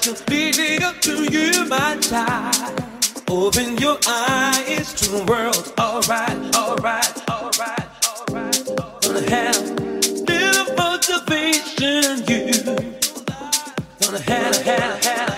just leading up to you, my child. Open your eyes to the world. Alright, alright, alright, alright. Gonna have little motivation, you. Gonna have, have, have.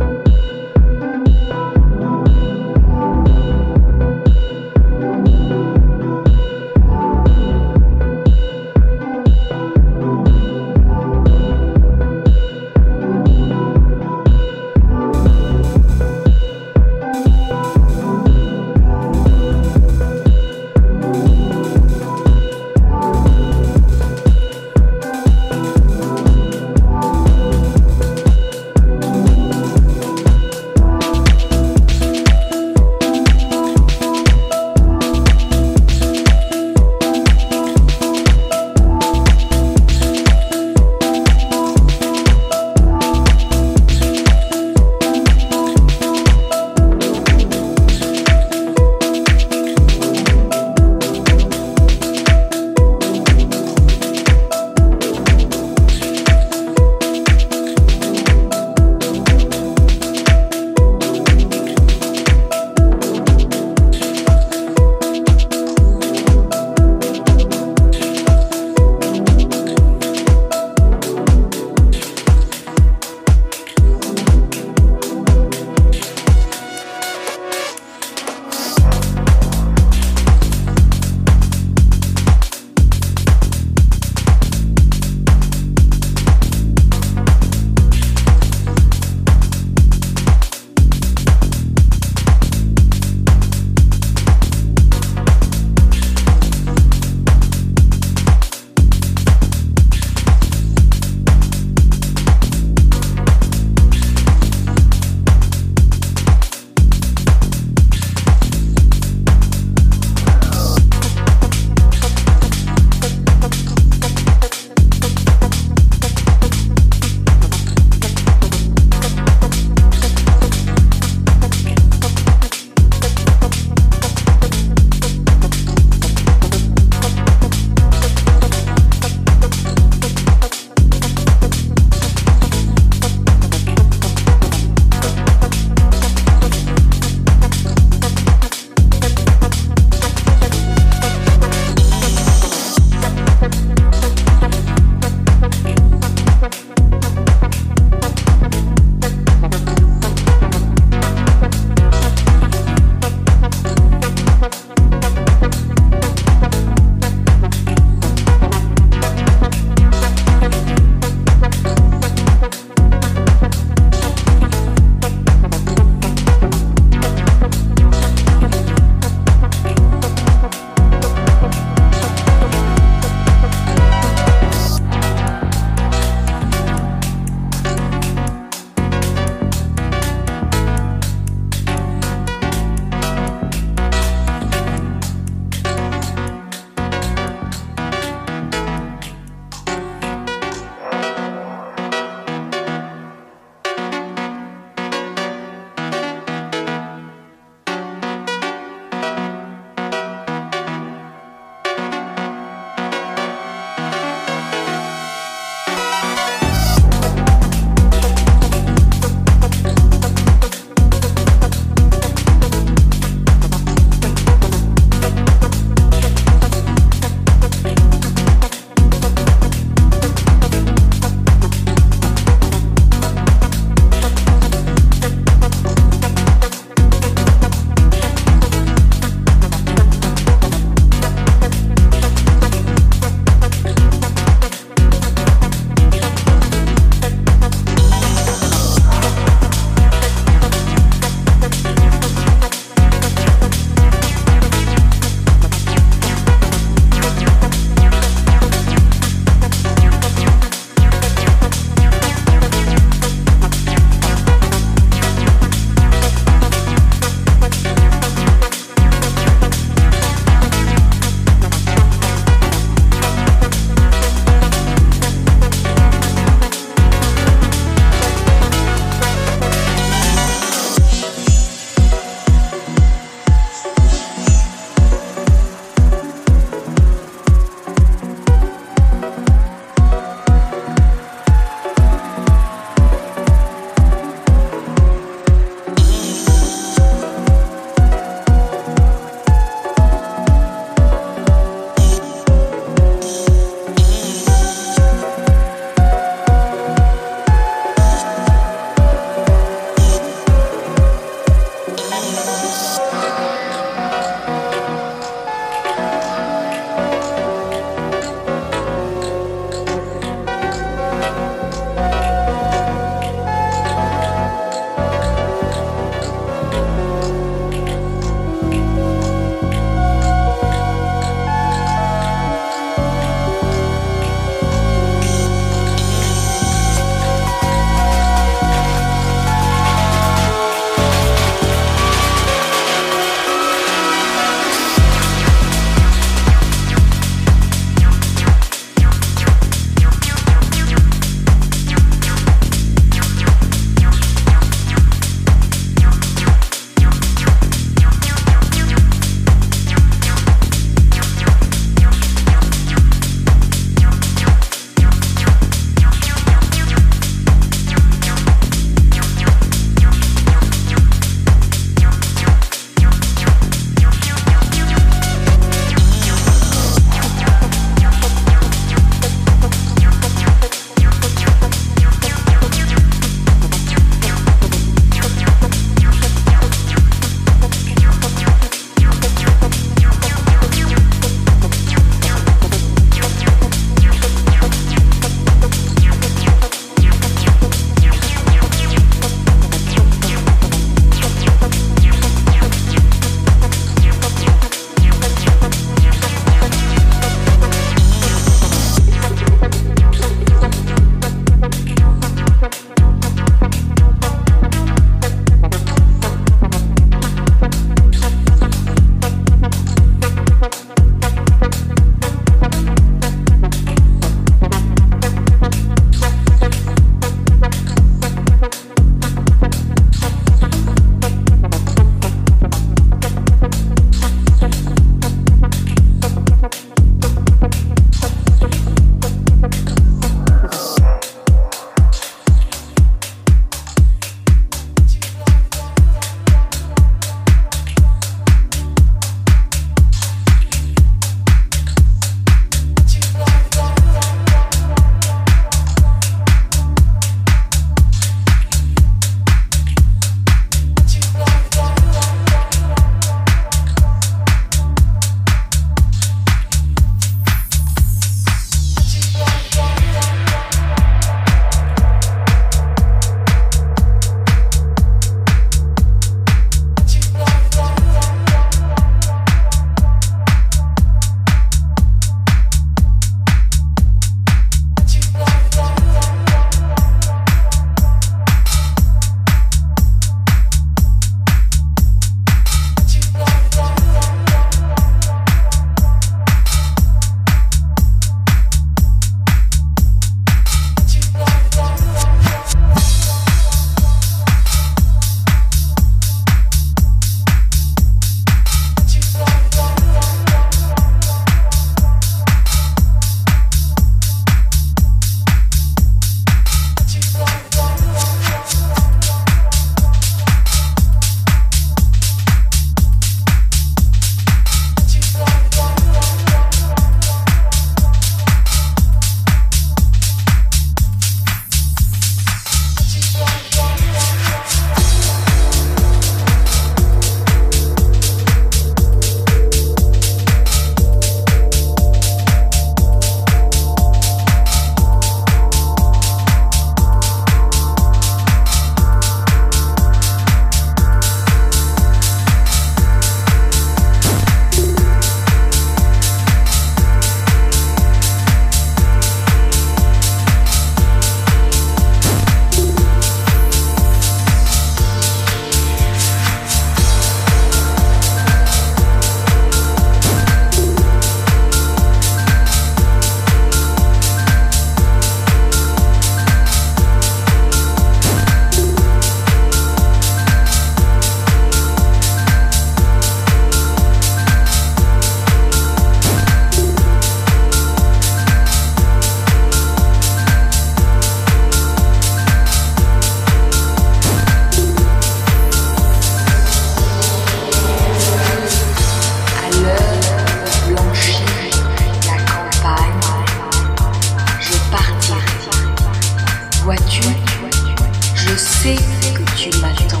sais que tu m'attends.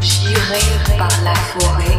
J'irai par la forêt.